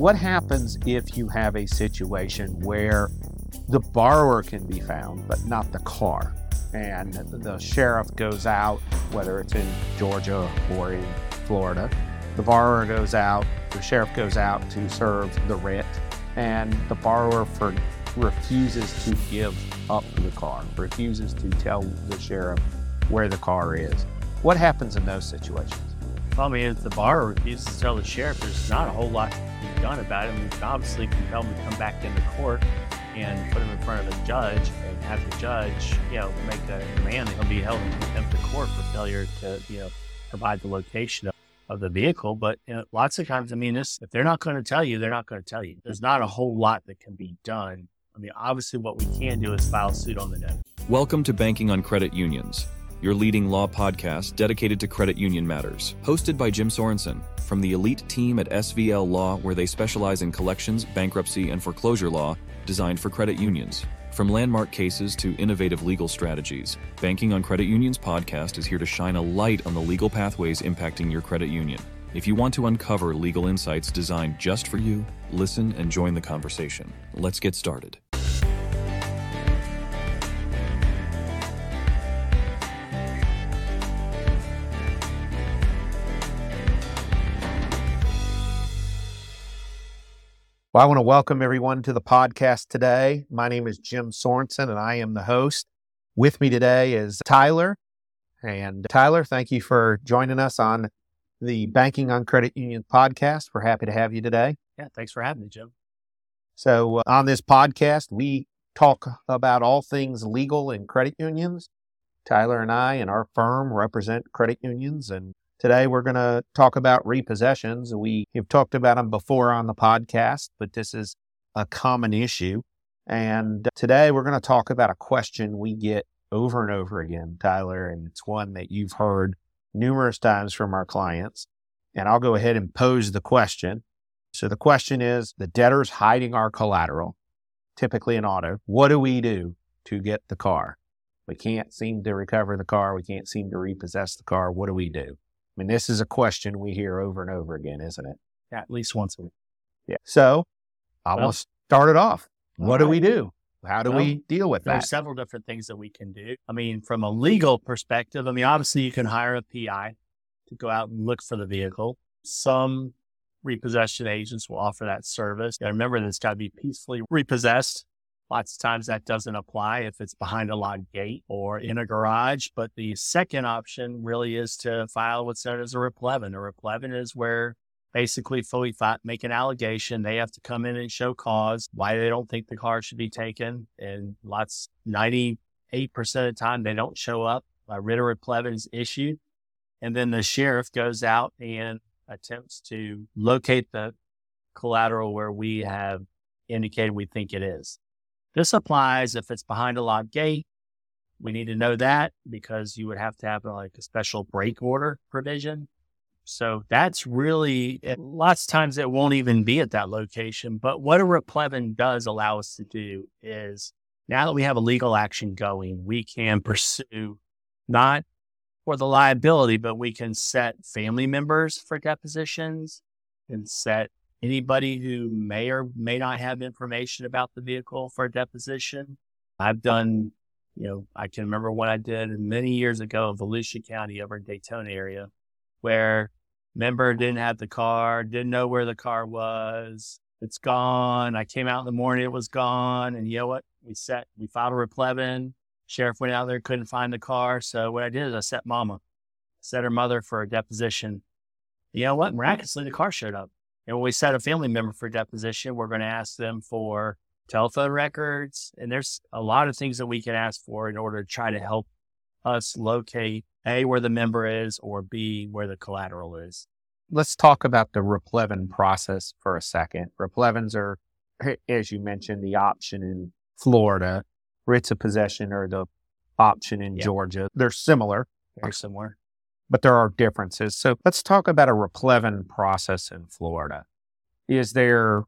What happens if you have a situation where the borrower can be found, but not the car? And the sheriff goes out, whether it's in Georgia or in Florida. The borrower goes out, the sheriff goes out to serve the writ, and the borrower for, refuses to give up the car, refuses to tell the sheriff where the car is. What happens in those situations? Well, I mean, if the borrower refuses to tell the sheriff, there's not a whole lot done about it. I mean, obviously compel them to come back into court and put him in front of a judge and have the judge, you know, make a demand that he'll be held in contempt of court for failure to, you know, provide the location of, of the vehicle. But you know, lots of times, I mean, if they're not going to tell you, they're not going to tell you. There's not a whole lot that can be done. I mean, obviously, what we can do is file suit on the note. Welcome to Banking on Credit Unions, your leading law podcast dedicated to credit union matters. Hosted by Jim Sorensen from the elite team at SVL Law, where they specialize in collections, bankruptcy, and foreclosure law designed for credit unions. From landmark cases to innovative legal strategies, Banking on Credit Unions podcast is here to shine a light on the legal pathways impacting your credit union. If you want to uncover legal insights designed just for you, listen and join the conversation. Let's get started. Well, I want to welcome everyone to the podcast today. My name is Jim Sorensen, and I am the host. With me today is Tyler. And Tyler, thank you for joining us on the Banking on Credit Union podcast. We're happy to have you today. Yeah, thanks for having me, Jim. So, uh, on this podcast, we talk about all things legal in credit unions. Tyler and I and our firm represent credit unions, and Today, we're going to talk about repossessions. We have talked about them before on the podcast, but this is a common issue. And uh, today, we're going to talk about a question we get over and over again, Tyler, and it's one that you've heard numerous times from our clients. And I'll go ahead and pose the question. So, the question is the debtor's hiding our collateral, typically an auto. What do we do to get the car? We can't seem to recover the car. We can't seem to repossess the car. What do we do? I mean, this is a question we hear over and over again, isn't it? Yeah, at least once a week. Yeah. So I Well, will start it off. What do we do? How do Well, we deal with There are that? several different things that we can do. I mean, from a legal perspective, I mean, obviously you can hire a PI to go out and look for the vehicle. Some repossession agents will offer that service. Now, remember that it's got to be peacefully repossessed. Lots of times that doesn't apply if it's behind a locked gate or in a garage. But the second option really is to file what's known as a replevin. A replevin is where basically fully fi- make an allegation. They have to come in and show cause why they don't think the car should be taken. And lots, 98% of the time, they don't show up. A writ of replevin is issued. And then the sheriff goes out and attempts to locate the collateral where we have indicated we think it is. This applies if it's behind a locked gate. We need to know that because you would have to have like a special break order provision. So that's really it- lots of times it won't even be at that location. But what a replevin does allow us to do is now that we have a legal action going, we can pursue not for the liability, but we can set family members for depositions and set anybody who may or may not have information about the vehicle for a deposition. I've done, you know, I can remember what I did many years ago in Volusia County over in Daytona area where member didn't have the car, didn't know where the car was. It's gone. I came out in the morning, it was gone. And you know what? We set, we filed a replevin. Sheriff went out there, couldn't find the car. So what I did is I set mama, set her mother for a deposition. You know what? Miraculously, the car showed up. And when we set a family member for deposition, we're going to ask them for telephone records. And there's a lot of things that we can ask for in order to try to help us locate A, where the member is, or B, where the collateral is. Let's talk about the replevin process for a second. Replevins are, as you mentioned, the option in Florida. Writs of possession are the option in Yeah. Georgia. They're similar, Very similar. But there are differences. So let's talk about a replevin process in Florida. Is there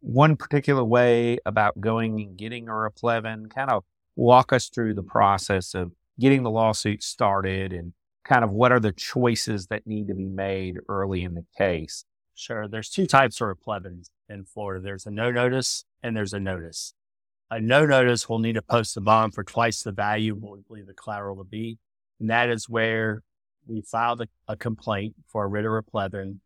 one particular way about going and getting a replevin? Kind of walk us through the process of getting the lawsuit started and kind of what are the choices that need to be made early in the case. Sure. There's two types of replevins. in Florida. There's a no notice and there's a notice. A no notice will need to post a bond for twice the value we believe the collateral to be. And that is where we filed a, a complaint for a writ of replevin.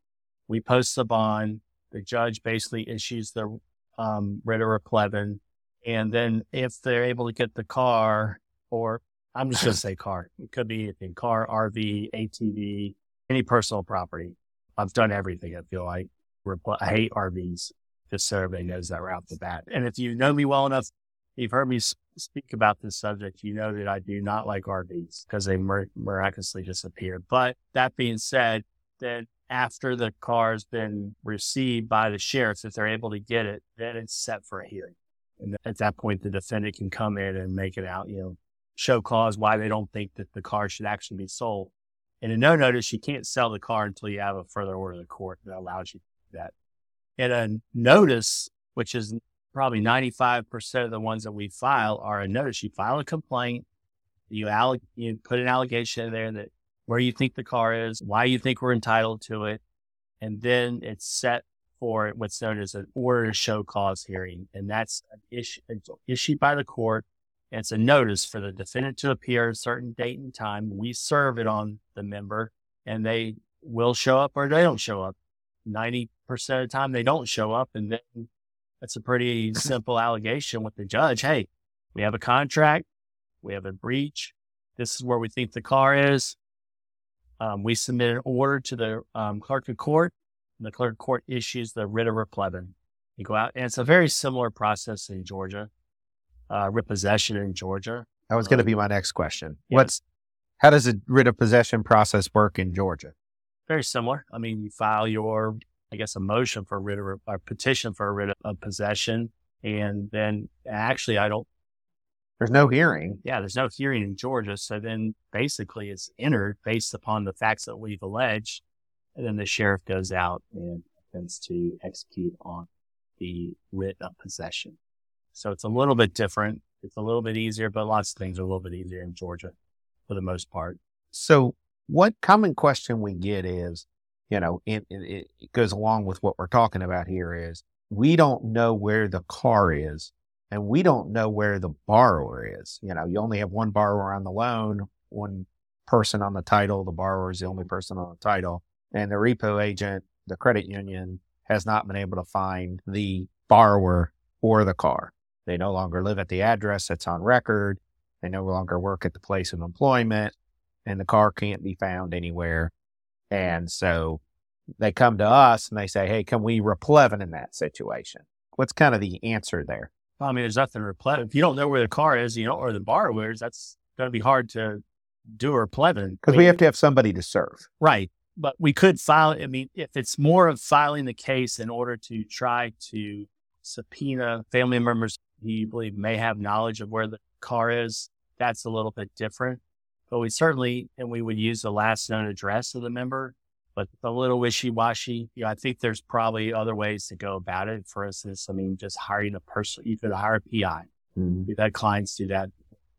We post the bond. The judge basically issues the um, writ of replevin. And then if they're able to get the car, or I'm just going to say car, it could be anything car, RV, ATV, any personal property. I've done everything, I feel like. I hate RVs, just so everybody knows that right off the bat. And if you know me well enough, you've heard me speak about this subject, you know that I do not like RVs because they mir- miraculously disappear. But that being said, then after the car's been received by the sheriffs, if they're able to get it, then it's set for a hearing. And at that point, the defendant can come in and make it out, you know, show cause why they don't think that the car should actually be sold. And in no notice, you can't sell the car until you have a further order of the court that allows you to do that. And a notice, which is probably 95% of the ones that we file are a notice. You file a complaint, you, you put an allegation in there that where you think the car is, why you think we're entitled to it, and then it's set for what's known as an order to show cause hearing. And that's an issue, issued by the court. It's a notice for the defendant to appear a certain date and time. We serve it on the member and they will show up or they don't show up. 90% of the time they don't show up. And then it's a pretty simple allegation with the judge. Hey, we have a contract. We have a breach. This is where we think the car is. Um, we submit an order to the um, clerk of court, and the clerk of court issues the writ of replevin. You go out, and it's a very similar process in Georgia, uh, repossession in Georgia. That was going to be my next question. Yeah. What's how does a writ of possession process work in Georgia? Very similar. I mean, you file your, I guess, a motion for a writ of a petition for a writ of possession, and then actually, I don't there's no hearing. Yeah, there's no hearing in Georgia. So then basically it's entered based upon the facts that we've alleged. And then the sheriff goes out and attempts to execute on the writ of possession. So it's a little bit different. It's a little bit easier, but lots of things are a little bit easier in Georgia for the most part. So what common question we get is, you know, it, it, it goes along with what we're talking about here is we don't know where the car is and we don't know where the borrower is. You know, you only have one borrower on the loan, one person on the title. The borrower is the only person on the title, and the repo agent, the credit union, has not been able to find the borrower or the car. They no longer live at the address that's on record. They no longer work at the place of employment, and the car can't be found anywhere. And so they come to us and they say, Hey, can we replevin in that situation? What's kind of the answer there? I mean, there's nothing replevin. If you don't know where the car is, you know, or the borrower is, that's going to be hard to do a replevin. Because we have to have somebody to serve. Right. But we could file, I mean, if it's more of filing the case in order to try to subpoena family members who you believe may have knowledge of where the car is, that's a little bit different. But we certainly, and we would use the last known address of the member but a little wishy washy. You know, I think there's probably other ways to go about it. For instance, I mean, just hiring a person, you could hire a PI. Mm-hmm. We've had clients do that,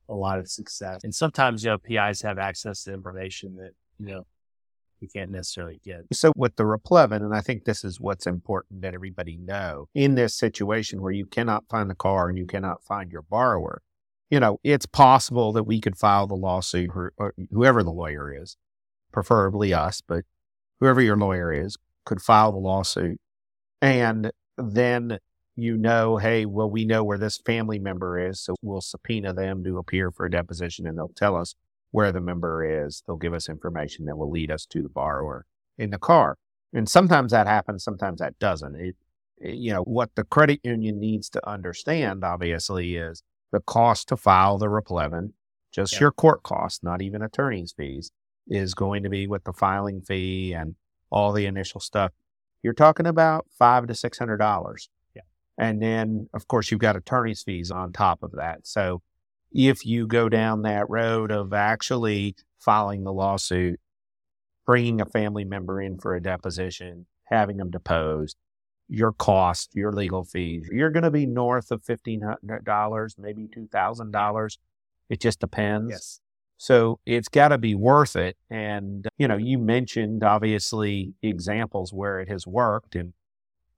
a lot of success. And sometimes, you know, PIs have access to information that, you know, you can't necessarily get. So with the replevin, and I think this is what's important that everybody know in this situation where you cannot find the car and you cannot find your borrower, you know, it's possible that we could file the lawsuit or, or uh, whoever the lawyer is, preferably us, but whoever your lawyer is, could file the lawsuit. And then you know, hey, well, we know where this family member is. So we'll subpoena them to appear for a deposition and they'll tell us where the member is. They'll give us information that will lead us to the borrower in the car. And sometimes that happens, sometimes that doesn't. It, you know, what the credit union needs to understand, obviously, is the cost to file the replevin, just yeah. your court costs, not even attorney's fees, is going to be with the filing fee and all the initial stuff. You're talking about five to six hundred dollars. Yeah. And then of course you've got attorney's fees on top of that. So if you go down that road of actually filing the lawsuit, bringing a family member in for a deposition, having them deposed, your cost, your legal fees, you're going to be north of $1,500, maybe $2,000. It just depends. Yes. So it's got to be worth it. And, you know, you mentioned obviously examples where it has worked. And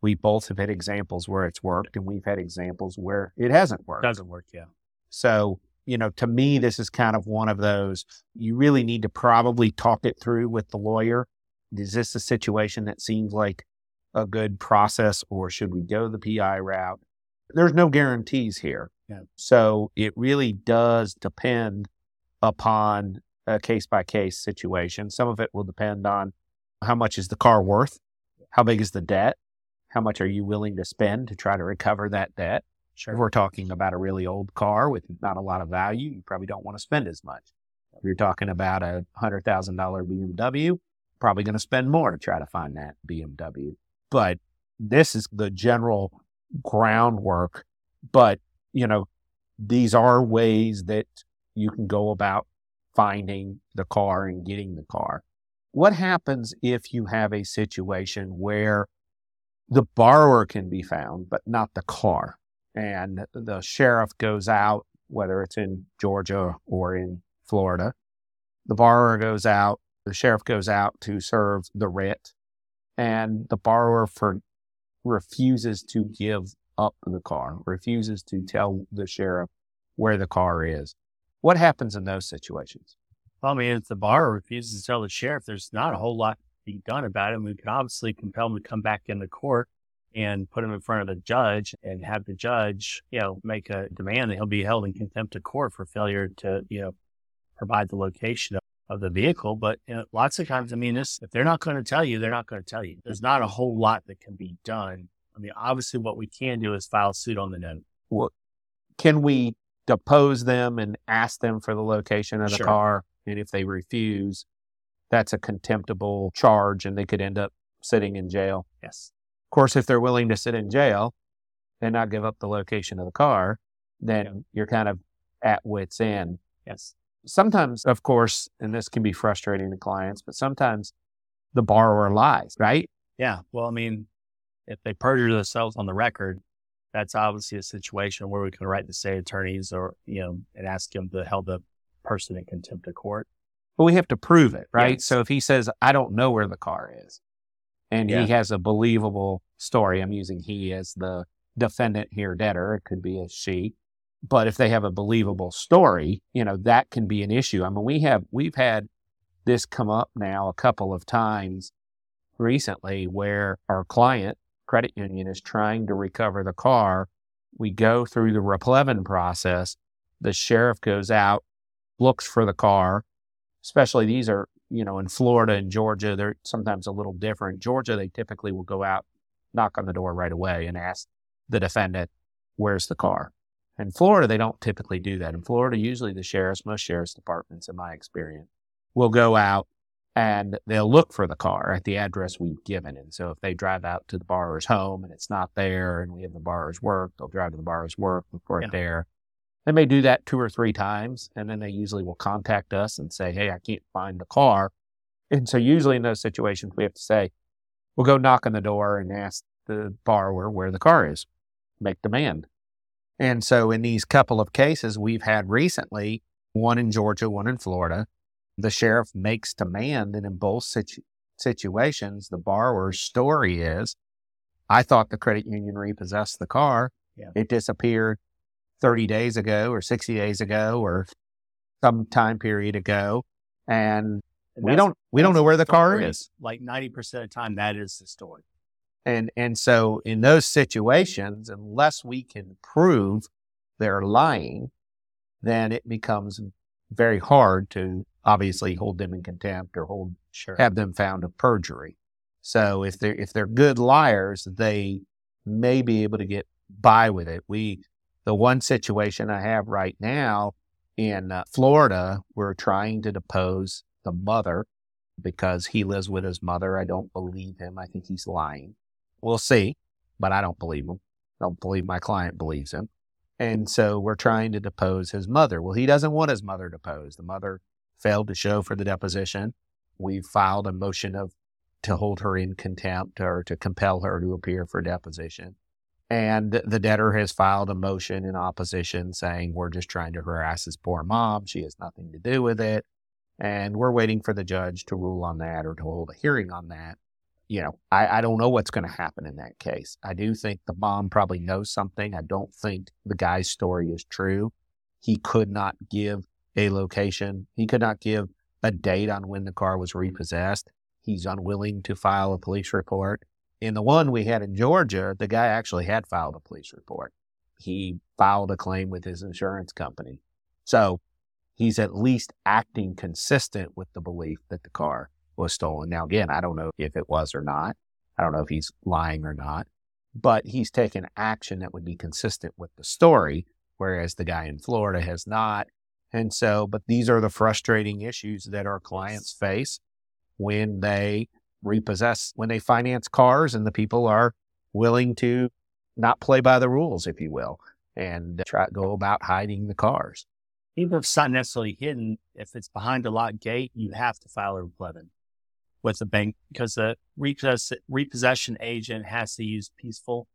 We both have had examples where it's worked and we've had examples where it hasn't worked. Doesn't work, yeah. So, you know, to me, this is kind of one of those you really need to probably talk it through with the lawyer. Is this a situation that seems like a good process or should we go the PI route? There's no guarantees here. Yeah. So it really does depend upon a case by case situation. Some of it will depend on how much is the car worth? How big is the debt? How much are you willing to spend to try to recover that debt? Sure. If we're talking about a really old car with not a lot of value, you probably don't want to spend as much. If you're talking about a $100,000 BMW, probably going to spend more to try to find that BMW. But this is the general groundwork. But, you know, these are ways that you can go about finding the car and getting the car. What happens if you have a situation where the borrower can be found, but not the car? And the sheriff goes out, whether it's in Georgia or in Florida. The borrower goes out, the sheriff goes out to serve the writ, and the borrower for, refuses to give up the car, refuses to tell the sheriff where the car is. What happens in those situations? Well, I mean, if the borrower refuses to tell the sheriff, there's not a whole lot to be done about it. We can obviously compel him to come back into court and put him in front of the judge and have the judge, you know, make a demand that he'll be held in contempt of court for failure to, you know, provide the location of, the vehicle. But you know, lots of times, I mean, this, if they're not going to tell you, they're not going to tell you. There's not a whole lot that can be done. I mean, obviously, what we can do is file suit on the note. Well, can we depose them and ask them for the location of the Sure. car? And if they refuse, that's a contemptible charge and they could end up sitting in jail. Yes. Of course, if they're willing to sit in jail and not give up the location of the car, then Yeah. you're kind of at wit's end. Yes. Sometimes, of course, and this can be frustrating to clients, but sometimes the borrower lies, right? Yeah. Well, I mean, if they perjure themselves on the record, that's obviously a situation where we can write the state attorneys or, you know, and ask them to hold the person in contempt of court. But we have to prove it, right? Yes. So if he says, I don't know where the car is, and Yeah. he has a believable story, I'm using he as the defendant here, debtor, it could be a she. But if they have a believable story, you know, that can be an issue. I mean, we have, we've had this come up now a couple of times recently where our client, credit union, is trying to recover the car. We go through the replevin process. The sheriff goes out, looks for the car, especially these are, you know, in Florida and Georgia, they're sometimes a little different. Georgia, they typically will go out, knock on the door right away and ask the defendant, where's the car? In Florida, they don't typically do that. In Florida, usually the sheriffs, most sheriff's departments, in my experience, will go out and they'll look for the car at the address we've given. And so if they drive out to the borrower's home and it's not there and we have the borrower's work, they'll drive to the borrower's work, look for it there. They may do that two or three times, and then they usually will contact us and say, Hey, I can't find the car. And so, usually in those situations, we have to say, We'll go knock on the door and ask the borrower where the car is, make demand. And so, in these couple of cases we've had recently, one in Georgia, one in Florida, the sheriff makes demand. And in both situ- situations, the borrower's story is, I thought the credit union repossessed the car. Yeah. It disappeared 30 days ago or 60 days ago or some time period ago. And, And we don't, we don't know where the car is. Like 90% of the time, that is the story. And, and so in those situations, unless we can prove they're lying, then it becomes very hard to obviously hold them in contempt or hold Sure. have them found of perjury. So if they're if they're good liars, they may be able to get by with it. We the one situation I have right now in uh, Florida, we're trying to depose the mother because he lives with his mother. I don't believe him. I think he's lying. We'll see, but I don't believe him. I don't believe my client believes him. And so we're trying to depose his mother. Well, he doesn't want his mother deposed. The mother failed to show for the deposition. We filed a motion of to hold her in contempt or to compel her to appear for deposition. And the debtor has filed a motion in opposition saying we're just trying to harass his poor mom. She has nothing to do with it. And we're waiting for the judge to rule on that or to hold a hearing on that. You know, I, I don't know what's going to happen in that case. I do think the mom probably knows something. I don't think the guy's story is true. He could not give a location. He could not give a date on when the car was repossessed. He's unwilling to file a police report. In the one we had in Georgia, the guy actually had filed a police report. He filed a claim with his insurance company. So he's at least acting consistent with the belief that the car was stolen. Now, again, I don't know if it was or not. I don't know if he's lying or not, but he's taken action that would be consistent with the story, whereas the guy in Florida has not. And so, but these are the frustrating issues that our clients face when they repossess, when they finance cars and the people are willing to not play by the rules, if you will, and try to go about hiding the cars. Even if it's not necessarily hidden, if it's behind a locked gate, you have to file a replevin with the bank because the repossess- repossession agent has to use peaceful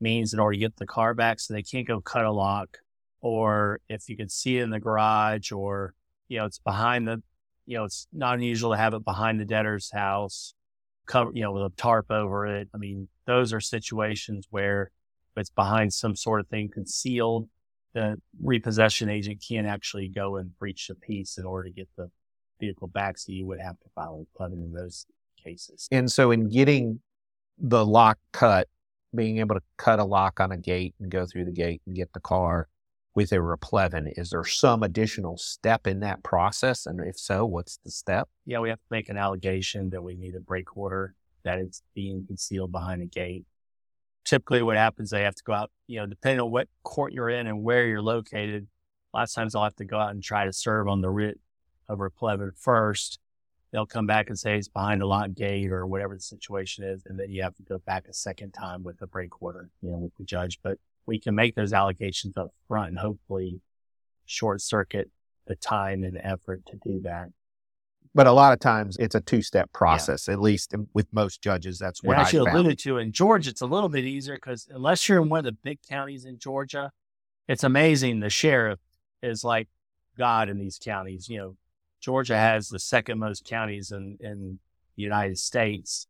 means in order to get the car back. So they can't go cut a lock or if you can see it in the garage or, you know, it's behind the, you know, it's not unusual to have it behind the debtor's house, cover, you know, with a tarp over it. I mean, those are situations where it's behind some sort of thing concealed, the repossession agent can't actually go and breach the peace in order to get the vehicle back. So you would have to file a plevin in those cases. And so in getting the lock cut, being able to cut a lock on a gate and go through the gate and get the car with a replevin, is there some additional step in that process? And if so, what's the step? Yeah, we have to make an allegation that we need a break order, that it's being concealed behind a gate. Typically what happens, they have to go out, you know, depending on what court you're in and where you're located, a lot of times they'll have to go out and try to serve on the writ of replevin first. They'll come back and say it's behind a locked gate or whatever the situation is. And then you have to go back a second time with a break order, you know, with the judge. But we can make those allegations up front and hopefully short circuit the time and effort to do that. But a lot of times it's a two step process, yeah. at least with most judges. That's what I you alluded to in Georgia, it's a little bit easier because unless you're in one of the big counties in Georgia, it's amazing. The sheriff is like God in these counties. You know, Georgia has the second most counties in, in the United States,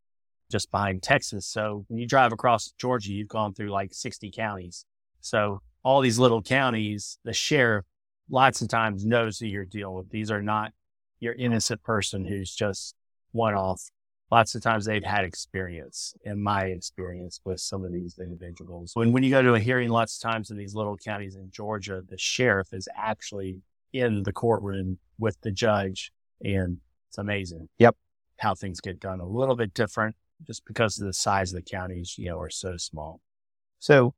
just behind Texas. So when you drive across Georgia, you've gone through like 60 counties. So all these little counties, the sheriff lots of times knows who you're dealing with. These are not your innocent person who's just one off. Lots of times they've had experience, in my experience, with some of these individuals. When when you go to a hearing, lots of times in these little counties in Georgia, the sheriff is actually in the courtroom with the judge, and it's amazing. Yep, how things get done a little bit different just because of the size of the counties, you know, are so small. So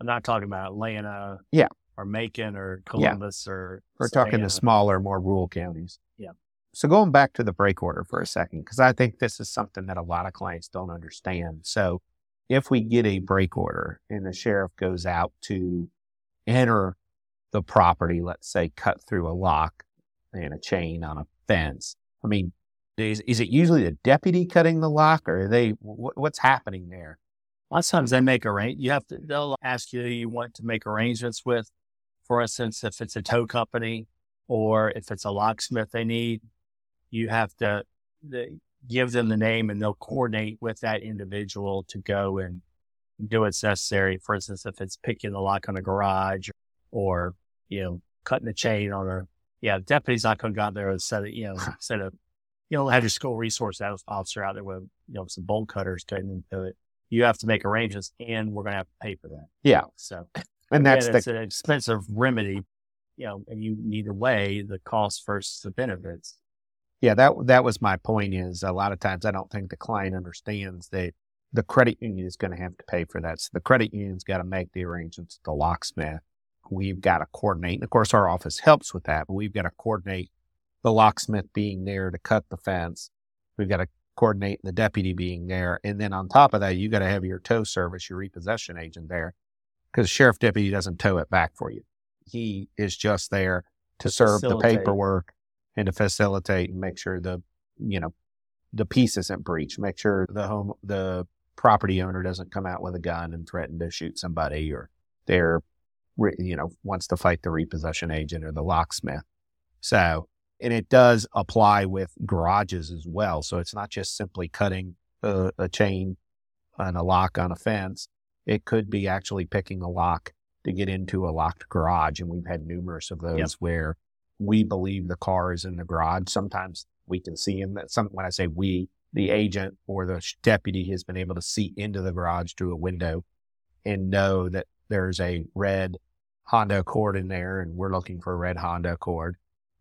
I'm not talking about Atlanta, yeah, or Macon or Columbus yeah. or. We're Savannah. talking the smaller, more rural counties. Yeah. So going back to the break order for a second, because I think this is something that a lot of clients don't understand. So if we get a break order and the sheriff goes out to enter the property, let's say cut through a lock and a chain on a fence, I mean, is, is it usually the deputy cutting the lock or are they, what, what's happening there? Lots of times they make arrange. You have to. They'll ask you you want to make arrangements with. For instance, if it's a tow company or if it's a locksmith they need, you have to the, give them the name and they'll coordinate with that individual to go and do what's necessary. For instance, if it's picking the lock on a garage or, you know, cutting the chain on a, yeah, the deputy's not going to go out there and set it, you know, set a, you know, have your school resource officer out there with, you know, some bolt cutters cutting into it. You have to make arrangements and we're going to have to pay for that. Yeah. So, and that's the, an expensive remedy, you know, and you need to weigh the cost versus the benefits yeah, that that was my point. Is a lot of times I don't think the client understands that the credit union is going to have to pay for that. So the credit union's got to make the arrangements. The locksmith, we've got to coordinate, and of course our office helps with that. But we've got to coordinate the locksmith being there to cut the fence. We've got to coordinate the deputy being there, and then on top of that, you've got to have your tow service, your repossession agent there, because the sheriff deputy doesn't tow it back for you. He is just there to serve the paperwork and to facilitate and make sure the, you know, the peace isn't breached. Make sure the home, the property owner doesn't come out with a gun and threaten to shoot somebody or they're, you know, wants to fight the repossession agent or the locksmith. So, and it does apply with garages as well. So it's not just simply cutting a, a chain and a lock on a fence. It could be actually picking a lock to get into a locked garage. And we've had numerous of those Yep. where we believe the car is in the garage. Sometimes we can see him. Some, when I say we, the agent or the deputy has been able to see into the garage through a window and know that there's a red Honda Accord in there and we're looking for a red Honda Accord.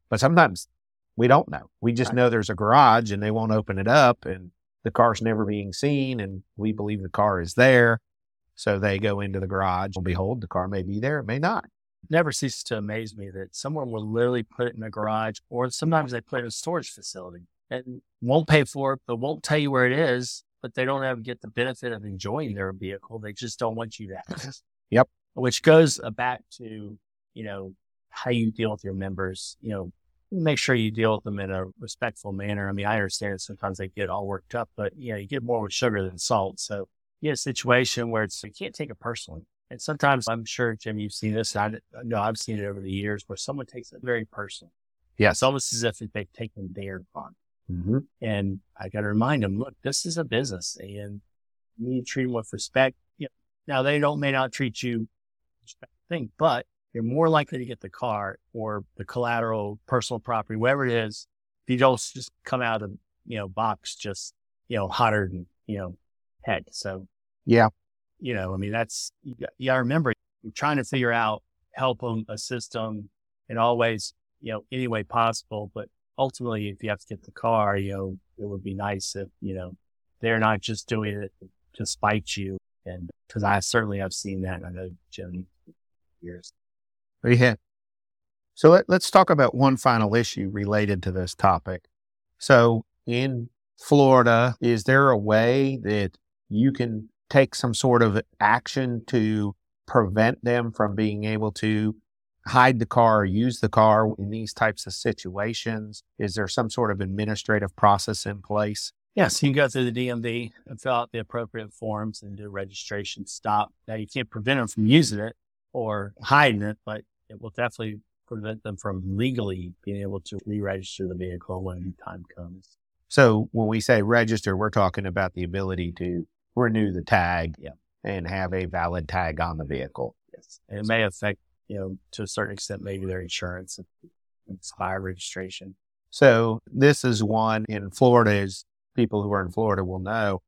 But sometimes we don't know. We just Right. know there's a garage and they won't open it up and the car's never being seen and we believe the car is there. So they go into the garage and behold, the car may be there, it may not. never ceases to amaze me that someone will literally put it in a garage or sometimes they put it in a storage facility and won't pay for it, but won't tell you where it is, but they don't ever get the benefit of enjoying their vehicle. They just don't want you to Yep. Which goes uh, back to, you know, how you deal with your members, you know, make sure you deal with them in a respectful manner. I mean, I understand sometimes they get all worked up, but you know, you get more with sugar than salt. So you get a situation where it's, you can't take it personally. And sometimes I'm sure, Jim, you've seen this. I know I've seen it over the years where someone takes it very personal. Yeah. It's almost as if they've taken their fun. Mm-hmm. And I got to remind them, look, this is a business and you need to treat them with respect. Now they don't, may not treat you thing, but you're more likely to get the car or the collateral, personal property, whatever it is. If you don't just come out of, you know, box, just, you know, hotter than, you know, head. So Yeah. you know, I mean, that's, you got, you got to remember, you're trying to figure out, help them, assist them in all ways, you know, any way possible. But ultimately, if you have to get the car, you know, it would be nice if, you know, they're not just doing it to spite you. And because I certainly have seen that. I know Jim years. Yeah. So let, let's talk about one final issue related to this topic. So in Florida, is there a way that you can take some sort of action to prevent them from being able to hide the car or use the car in these types of situations? Is there some sort of administrative process in place? Yes, you can go through the DMV and fill out the appropriate forms and do registration stop. Now, you can't prevent them from using it or hiding it, but it will definitely prevent them from legally being able to re-register the vehicle when time comes. So when we say register, we're talking about the ability to renew the tag Yeah. and have a valid tag on the vehicle. Yes, and it may affect, you know, to a certain extent, maybe their insurance, and expire registration. So this is one in Florida is people who are in Florida will know.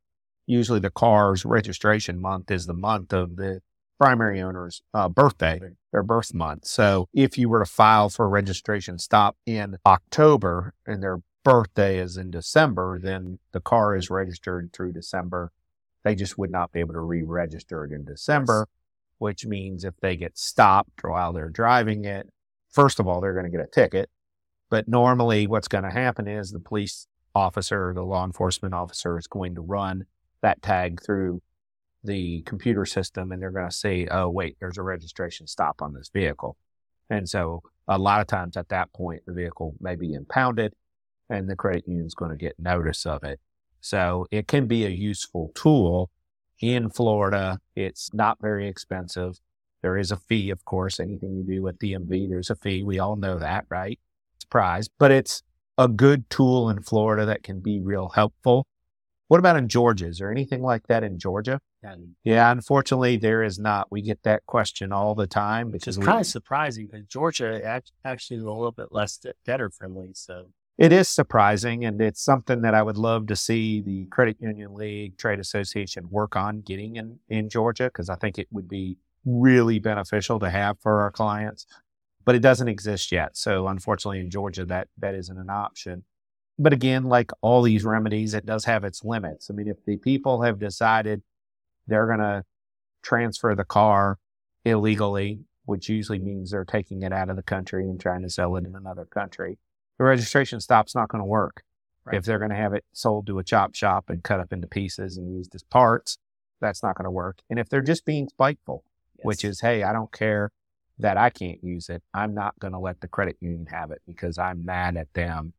Usually the car's registration month is the month of the primary owner's uh, birthday, their birth month. So if you were to file for a registration stop in October and their birthday is in December, then the car is registered through December. They just would not be able to re-register it in December, which means if they get stopped while they're driving it, first of all, they're going to get a ticket. But normally what's going to happen is the police officer, the law enforcement officer is going to run that tag through the computer system and they're going to say, oh, wait, there's a registration stop on this vehicle. And so a lot of times at that point, the vehicle may be impounded and the credit union is going to get notice of it. So it can be a useful tool in Florida. It's not very expensive. There is a fee, of course. Anything you do with DMV, there's a fee. We all know that, right? Surprise. But it's a good tool in Florida that can be real helpful. What about in Georgia? Is there anything like that in Georgia? And Yeah, unfortunately, there is not. We get that question all the time which is we- kind of surprising because Georgia act- actually is a little bit less debtor friendly. So It is surprising, and it's something that I would love to see the Credit Union League Trade Association work on getting in, in Georgia because I think it would be really beneficial to have for our clients. But it doesn't exist yet. So unfortunately in Georgia that that isn't an option. But again, like all these remedies, it does have its limits. I mean, if the people have decided they're gonna transfer the car illegally, which usually means they're taking it out of the country and trying to sell it in another country, the registration stop's not going to work. Right. If they're going to have it sold to a chop shop and cut up into pieces and used as parts, that's not going to work. And if they're just being spiteful, which is, hey, I don't care that I can't use it. I'm not going to let the credit union have it because I'm mad at them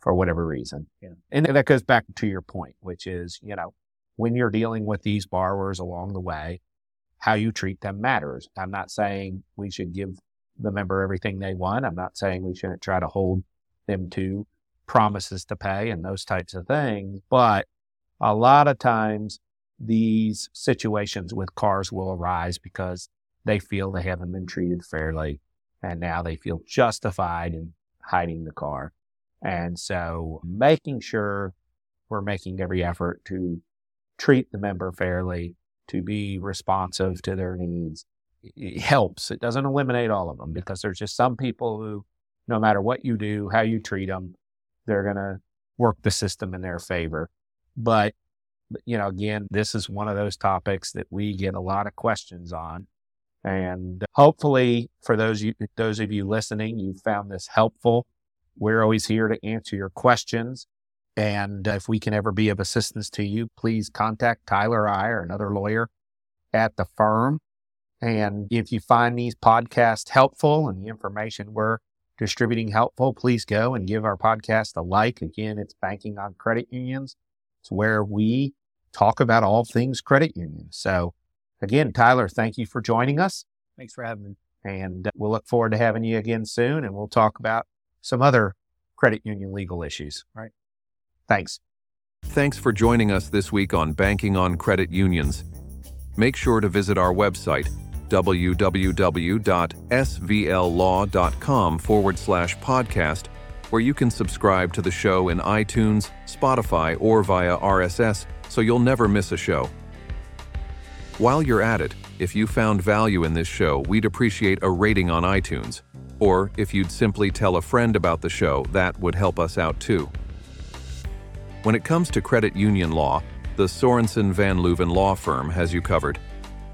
for whatever reason. Yeah. And that goes back to your point, which is, you know, when you're dealing with these borrowers along the way, how you treat them matters. I'm not saying we should give the member everything they want. I'm not saying we shouldn't try to hold them to promises to pay and those types of things. But a lot of times these situations with cars will arise because they feel they haven't been treated fairly and now they feel justified in hiding the car. And so making sure we're making every effort to treat the member fairly, to be responsive to their needs, it helps. It doesn't eliminate all of them because there's just some people who, no matter what you do, how you treat them, they're going to work the system in their favor. But, you know, again, this is one of those topics that we get a lot of questions on. And hopefully for those you, those of you listening, you found this helpful. We're always here to answer your questions. And if we can ever be of assistance to you, please contact Tyler or I or another lawyer at the firm. And if you find these podcasts helpful and the information we're distributing helpful, please go and give our podcast a like. Again, it's Banking on Credit Unions. It's where we talk about all things credit unions. So again, Tyler, thank you for joining us. Thanks for having me. And uh, we'll look forward to having you again soon. And we'll talk about some other credit union legal issues. Right. Thanks. Thanks for joining us this week on Banking on Credit Unions. Make sure to visit our website, www.svllaw.com forward slash podcast, where you can subscribe to the show in iTunes, Spotify, or via RSS so you'll never miss a show. While you're at it, if you found value in this show, we'd appreciate a rating on iTunes. Or if you'd simply tell a friend about the show, that would help us out too. When it comes to credit union law, the Sorensen Van Leuven Law Firm has you covered.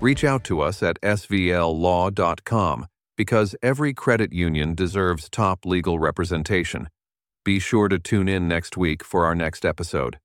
Reach out to us at svllaw.com because every credit union deserves top legal representation. Be sure to tune in next week for our next episode.